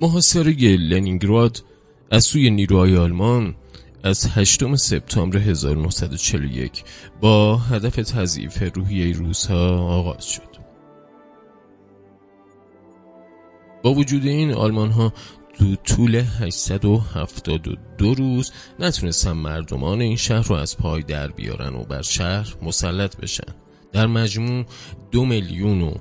محاصره لنینگراد از سوی نیروهای آلمان از 8 سپتامبر 1941 با هدف تضعیف روحیه روزها آغاز شد. با وجود این آلمان ها تو طول 872 روز نتونستن مردمان این شهر رو از پای در بیارن و بر شهر مسلط بشن در مجموع دو میلیون و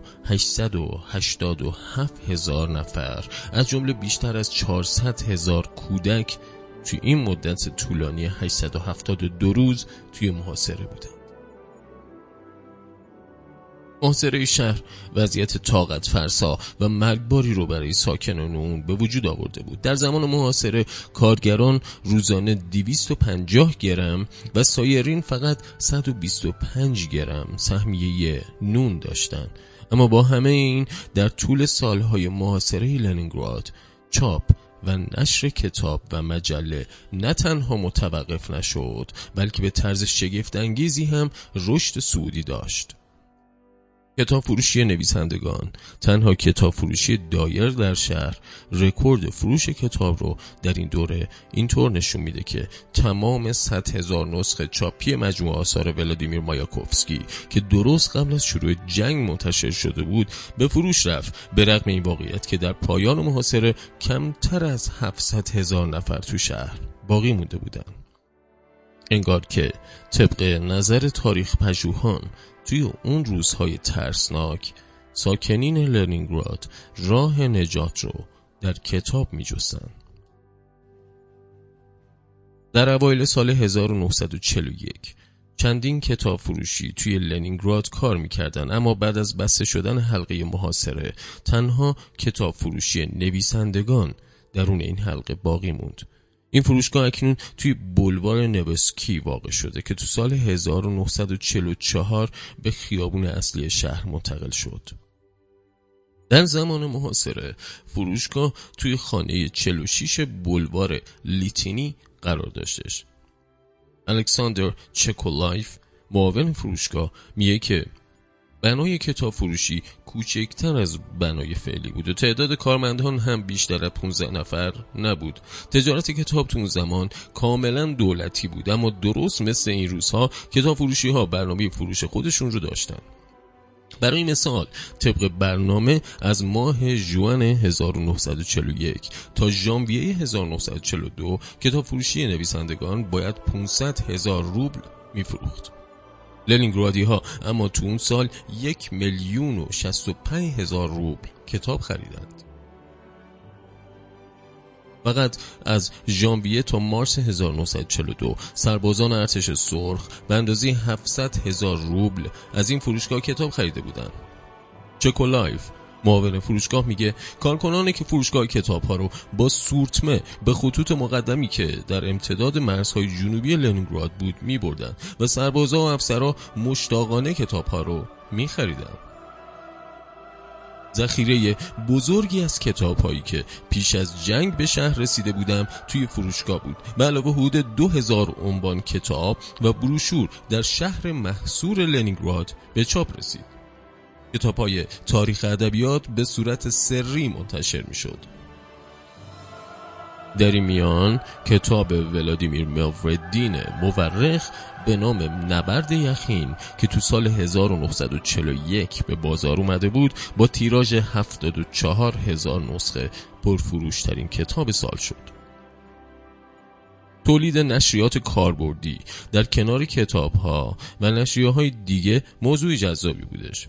هفت هزار نفر. از جمله بیشتر از 400 هزار کودک توی این مدت طولانی 872 روز توی محاصره بودن محاصره شهر وضعیت طاقت فرسا و مرگباری رو برای ساکنان اون به وجود آورده بود. در زمان محاصره کارگران روزانه 250 گرم و سایرین فقط 125 گرم سهمیه نون داشتند. اما با همه این در طول سالهای محاصره لنینگراد چاپ و نشر کتاب و مجله نه تنها متوقف نشد بلکه به طرز شگفت انگیزی هم رشد سعودی داشت. کتاب فروشی نویسندگان. تنها کتاب فروشی دایر در شهر رکورد فروش کتاب رو در این دوره اینطور نشون میده که تمام 100 هزار نسخه چاپی مجموعه آثار ولادیمیر مایاکوفسکی که درست قبل از شروع جنگ منتشر شده بود به فروش رفت. به رغم این واقعیت که در پایان محاصره کمتر از 700 هزار نفر تو شهر باقی مونده بودند انگار که طبق نظر تاریخ پژوهان توی اون روزهای ترسناک ساکنین لنینگراد راه نجات رو در کتاب می جستن. در اوایل سال 1941 چندین کتاب فروشی توی لنینگراد کار می‌کردن اما بعد از بسته شدن حلقه محاصره تنها کتاب فروشی نویسندگان درون این حلقه باقی موند این فروشگاه اکنون توی بلوار نوسکی واقع شده که تو سال 1944 به خیابون اصلی شهر منتقل شد. در زمان محاصره فروشگاه توی خانه 46 بلوار لیتینی قرار داشتش. الکساندر چکولایف معاون فروشگاه میگه که بنای کتاب فروشی کوچکتر از بنای فعلی بود و تعداد کارمندان هم بیشتر از 15 نفر نبود. تجارت کتاب تو اون زمان کاملا دولتی بود اما درست مثل این روزها کتاب فروشی ها برنامه فروش خودشون رو داشتن. برای مثال طبق برنامه از ماه جوان 1941 تا ژانویه 1942 کتاب فروشی نویسندگان باید 500 هزار روبل میفروخت. لنینگرادی ها اما تو اون سال یک میلیون و شست و پنج هزار روبل کتاب خریدند فقط از ژانویه تا مارس 1942 سربازان ارتش سرخ به اندازه 700 هزار روبل از این فروشگاه کتاب خریده بودند. چکولایف معاون فروشگاه میگه کارکنانی که فروشگاه کتاب ها رو با سورتمه به خطوط مقدمی که در امتداد مرزهای جنوبی لنینگراد بود میبردن و سربازا و افسرها مشتاقانه کتاب ها رو میخریدن. ذخیره بزرگی از کتاب هایی که پیش از جنگ به شهر رسیده بودم توی فروشگاه بود. به علاوه حدود دو هزار عنوان کتاب و بروشور در شهر محصور لنینگراد به چاپ رسید. کتاب های تاریخ ادبیات به صورت سری منتشر می شد. در این میان کتاب ولادیمیر موردین مورخ به نام نبرد یخین که تو سال 1941 به بازار اومده بود با تیراژ 74 هزار نسخه پرفروشترین کتاب سال شد تولید نشریات کاربردی در کنار کتاب ها و نشریه های دیگه موضوع جذابی بودش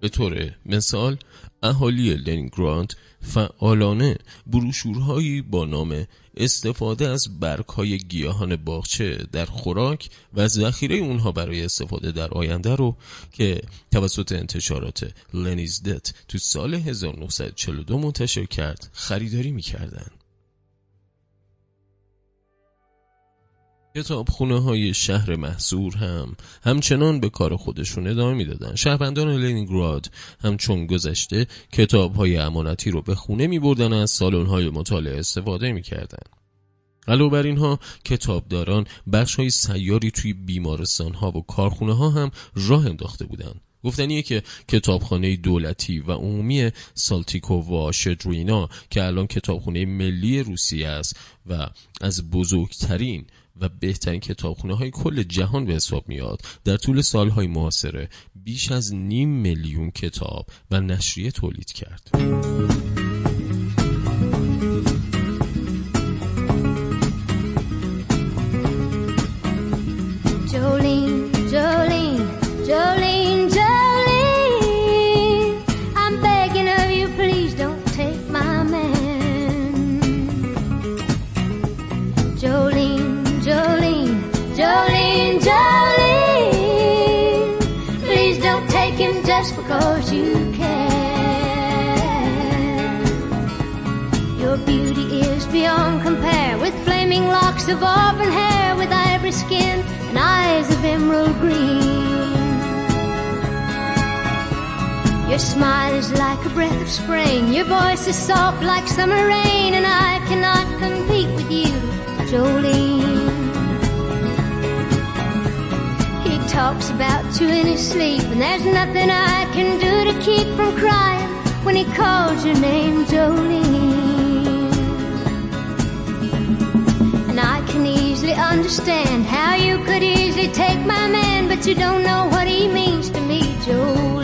به طور مثال اهالی لنینگراد فعالانه بروشورهایی با نام استفاده از برگهای گیاهان باغچه در خوراک و ذخیره اونها برای استفاده در آینده رو که توسط انتشارات لنیزدت تو سال 1942 منتشر کرد خریداری می‌کردند. کتابخونه های شهر محصور هم همچنان به کار خودشون ادامه می‌دادن شهروندان لنینگراد همچون گذشته کتاب های امانتی رو به خونه می بردن از سالن های مطالعه استفاده می کردن. علاوه بر اینها کتابداران بخش های سیاری توی بیمارستان ها و کارخونه ها هم راه انداخته بودند. گفتنیه که کتابخانه دولتی و عمومی سالتیکووا شدروینا که الان کتابخانه ملی روسیه است و از بزرگترین و بهترین کتابخونه های کل جهان به حساب میاد. در طول سالهای معاصره بیش از نیم میلیون کتاب و نشریه تولید کرد. Your smile is like a breath of spring, your voice is soft like summer rain, and I cannot compete with you, Jolene. He talks about you in his sleep, and there's nothing I can do to keep from crying when he calls your name, Jolene. And I can easily understand how you could easily take my man, but you don't know what he means to me, Jolene.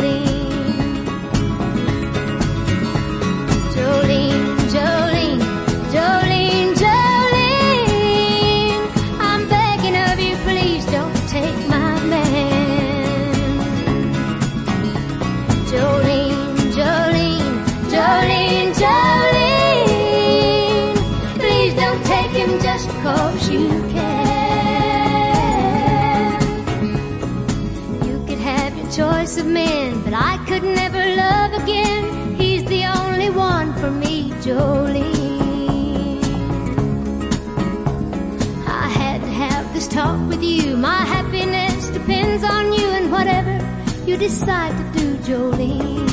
with you. My happiness depends on you and whatever you decide to do, Jolene.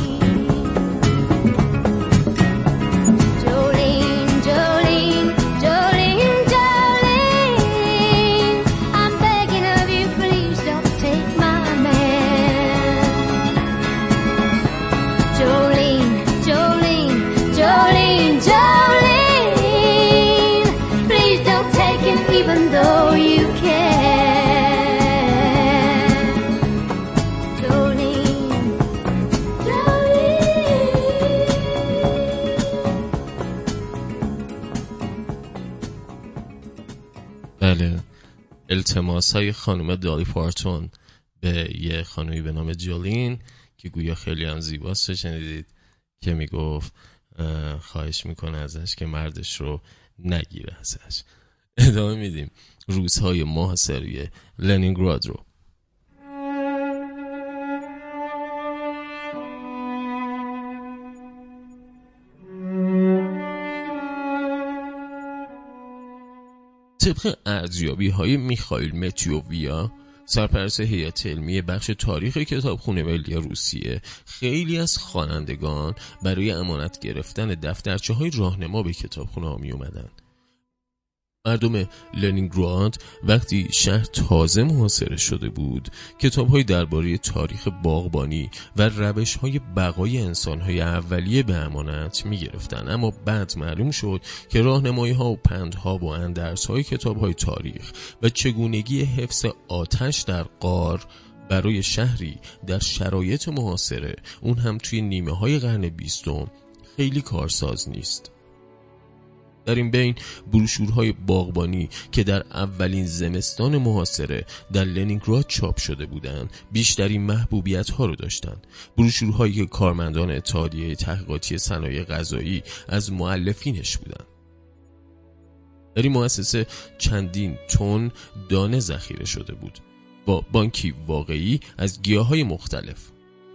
التماس های خانم دالی پارتون به یه خانمی به نام جولین که گویا خیلی هم زیباست شنیدید که می‌گفت خواهش می‌کنه ازش که مردش رو نگیره ازش. ادامه میدیم. روزهای محاصره لنینگراد رو. طبق ارزیابی های میخائیل متیوویا سرپرست هیئت علمی بخش تاریخ کتابخونه ملی روسیه خیلی از خوانندگان برای امانت گرفتن دفترچه های راهنما به کتابخونه ها می اومدن. مردم لنینگراد وقتی شهر تازه محاصره شده بود کتاب درباره تاریخ باغبانی و روش های بقای انسان های اولیه به امانت می گرفتن. اما بعد معلوم شد که راهنمایی ها و پندها و اندرس های کتاب های تاریخ و چگونگی حفظ آتش در قار برای شهری در شرایط محاصره اون هم توی نیمه های قرن بیستم خیلی کارساز نیست در این بین بروشورهای باغبانی که در اولین زمستان محاصره در لنینگراد چاپ شده بودند بیشترین محبوبیت ها رو داشتند. بروشورهایی که کارمندان اتحادیه تحقیقاتی صنایع غذایی از معلفینش بودند. در این مؤسسه چندین تن دانه ذخیره شده بود. با بانکی واقعی از گیاه های مختلف.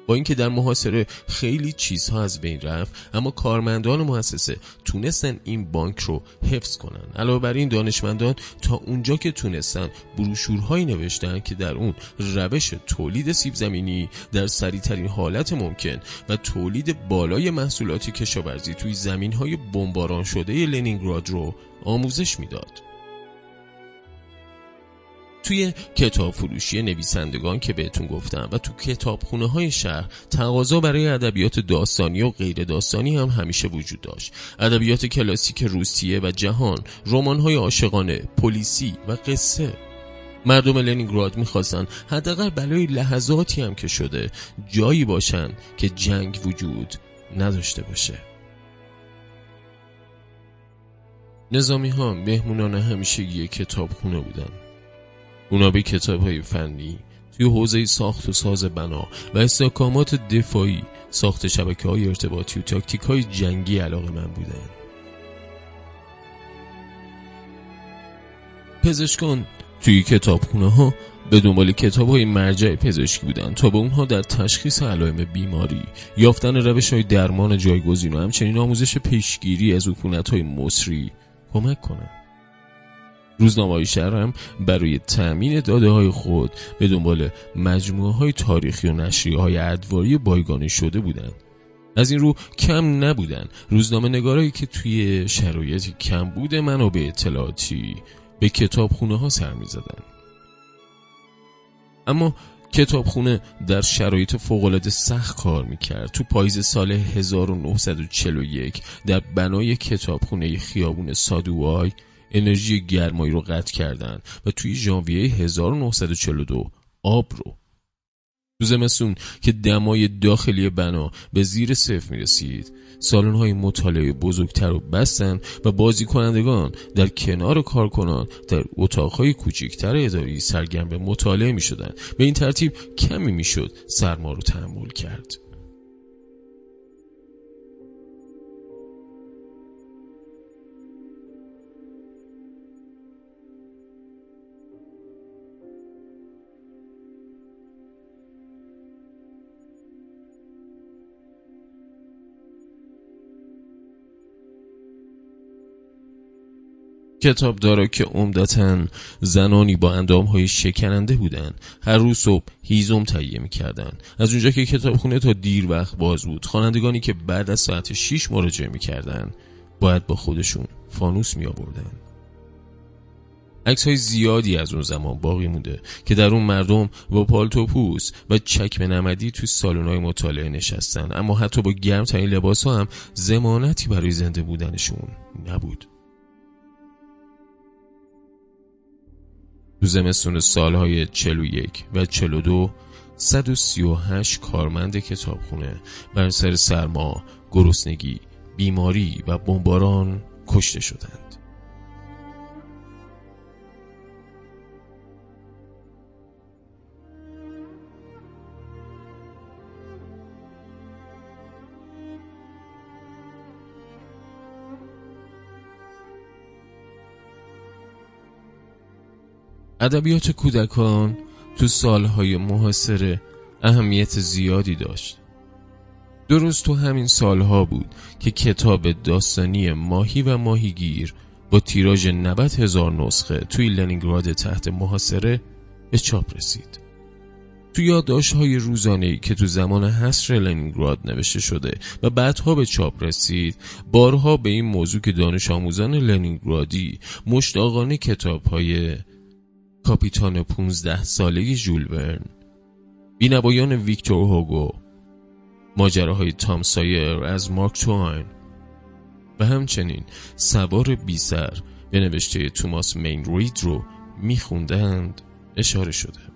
با اینکه در محاصره خیلی چیزها از بین رفت اما کارمندان مؤسسه تونستن این بانک رو حفظ کنن. علاوه بر این دانشمندان تا اونجا که تونستن بروشورهایی نوشتن که در اون روش تولید سیب زمینی در سریعترین حالت ممکن و تولید بالای محصولات کشاورزی توی زمین های بمباران شده لنینگراد رو آموزش می‌داد. توی کتاب فروشی نویسندگان که بهتون گفتم و تو کتابخونه های شهر تقاضا برای ادبیات داستانی و غیر داستانی هم همیشه وجود داشت. ادبیات کلاسیک روسیه و جهان رمان های عاشقانه پلیسی و قصه. مردم لنینگراد می‌خواستن حداقل برای لحظاتی هم که شده جایی باشن که جنگ وجود نداشته باشه. نظامی ها مهمونان همیشه یک کتاب خونه بودن. اونا به کتاب های فنی توی حوزه ساخت و ساز بنا و استحکامات دفاعی ساخت شبکه های ارتباطی و تاکتیک های جنگی علاقه من بودن پزشکان توی کتابخونه ها به دنبال کتاب های مرجع پزشکی بودن تا به اونها در تشخیص علائم بیماری یافتن روش های درمان جایگزین و همچنین آموزش پیشگیری از عفونت های مصری کمک کنند. روزنامه شهر هم برای تأمین داده های خود به دنبال مجموعه های تاریخی و نشریه های ادواری بایگانی شده بودند. از این رو کم نبودن روزنامه نگارایی که توی شرایطی کم بوده منابع اطلاعاتی به کتابخونه ها سر می زدن. اما کتابخونه در شرایط فوقالعاده سخت کار می‌کرد تو پاییز سال 1941 در بنای کتابخونه خیابون سادوای انرژی گرمایی رو قطع کردن و توی ژانویه 1942 آب رو تو زمستون که دمای داخلی بنا به زیر صفر می رسید سالن های مطالعه بزرگتر رو بستن و بازی کنندگان در کنار کارکنان در اتاقهای کوچکتر اداری سرگرم به مطالعه می شدن. به این ترتیب کمی می شد سرما رو تحمل کرد کتابدارا که عمدتا زنانی با اندام های شکننده بودن هر روز صبح هیزم تهیه می‌کردن از اونجا که کتابخونه تا دیر وقت باز بود خوانندگانی که بعد از ساعت 6 مراجعه می‌کردن باید با خودشون فانوس می آوردن عکس های زیادی از اون زمان باقی مونده که در اون مردم با پالتوپوس و چکم نمدی توی سالن های مطالعه نشستن. اما حتی با گرم ترین لباس ها هم زمانتی برای زنده بودنشون نبود. تو زمستون سالهای 41 و 42 138 کارمند کتابخونه بر سر سرما، گرسنگی، بیماری و بمباران کشته شدند. ادبیات کودکان تو سالهای محاصره اهمیت زیادی داشت. درست تو همین سالها بود که کتاب داستانی ماهی و ماهیگیر با تیراژ 90 هزار نسخه توی لنینگراد تحت محاصره به چاپ رسید. تو یادداشت های روزانه که تو زمان حصر لنینگراد نوشته شده و بعدها به چاپ رسید بارها به این موضوع که دانش آموزان لنینگرادی مشتاقانه کتاب های کاپیتان 15 ساله ژول ورن. بینوایان ویکتور هوگو ماجراهای تام سایر از مارک توین و همچنین سوار بی سر به نوشته توماس مین رید رو میخوندند اشاره شده.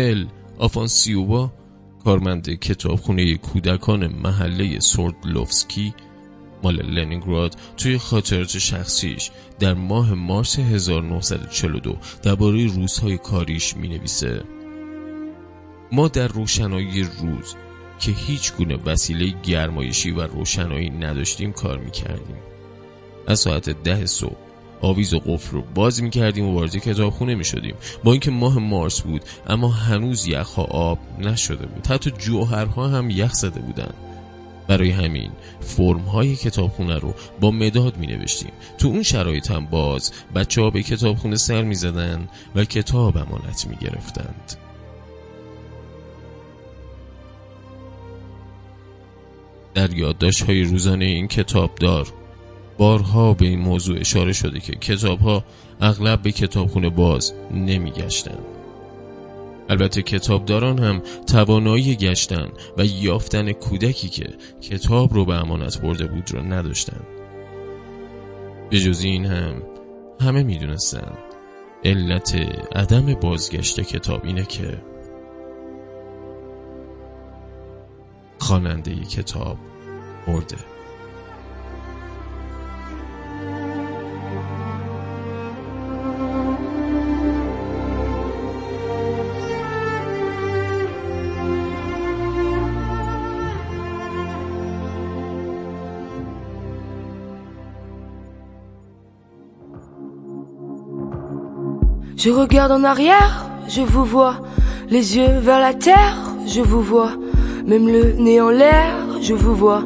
ال آفانسیوبا کارمند کتابخونه کودکان محله سوردلوفسکی مال لنینگراد توی خاطرات شخصیش در ماه مارس 1942 درباره روزهای کاریش می نویسه ما در روشنایی روز که هیچ گونه وسیله گرمایشی و روشنایی نداشتیم کار می کردیم از ساعت ده صبح آویز و قفل رو. باز می‌کردیم و وارد کتابخونه می‌شدیم. با اینکه ماه مارس بود اما هنوز یخها آب نشده بود. حتی جوهرها هم یخ زده بودن. برای همین فرم های کتابخونه رو با مداد می نوشتیم تو اون شرایط هم باز بچه ها به کتابخونه سر می زدن و کتاب امانت می گرفتند در یادداشت های روزانه این کتاب دار بارها به این موضوع اشاره شده که کتاب ها اغلب به کتابخونه باز نمی گشتن. البته کتابداران هم توانایی گشتن و یافتن کودکی که کتاب رو به امانت برده بود را نداشتند. به جز این هم همه می‌دونستن علت عدم بازگشت کتاب اینه که خواننده کتاب مرده Je regarde en arrière, je vous vois, les yeux vers la terre, je vous vois, même le nez en l'air, je vous vois.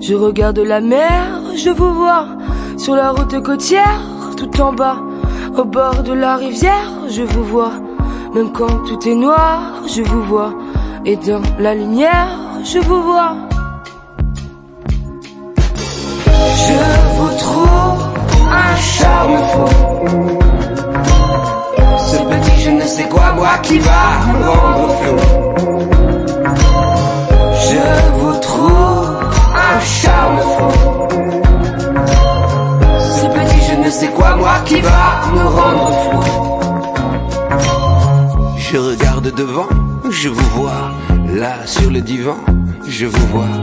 Je regarde la mer, je vous vois, sur la route côtière, tout en bas, au bord de la rivière, je vous vois. Même quand tout est noir, je vous vois, et dans la lumière, je vous vois. Quoi moi qui va me rendre fou. Je vous trouve un charme fou. Ce petit je ne sais quoi moi qui va me rendre fou. Je regarde devant, je vous vois Là sur le divan, je vous vois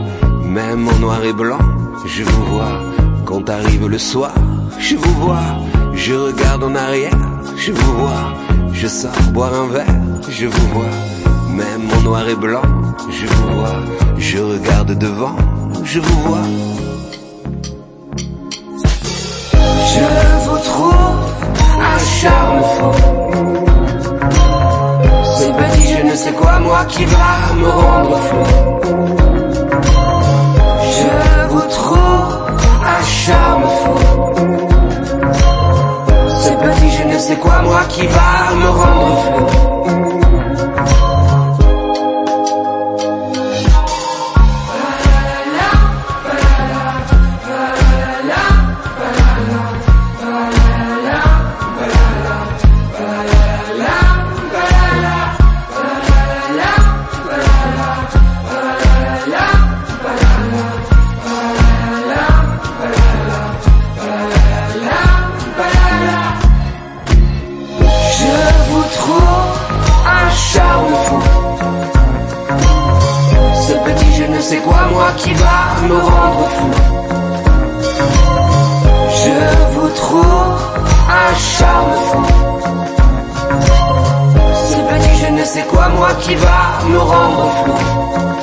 Même en noir et blanc, je vous vois Quand arrive le soir, je vous vois Je regarde en arrière, je vous vois je sors boire un verre, je vous vois, même en noir et blanc, je vous vois, je regarde devant, je vous vois. Je vous trouve un charme fou. Ce petit je ne sais quoi, moi qui va me rendre fou. Je vous trouve un charme fou c'est quoi moi qui va me rendre fou qui va me rendre fou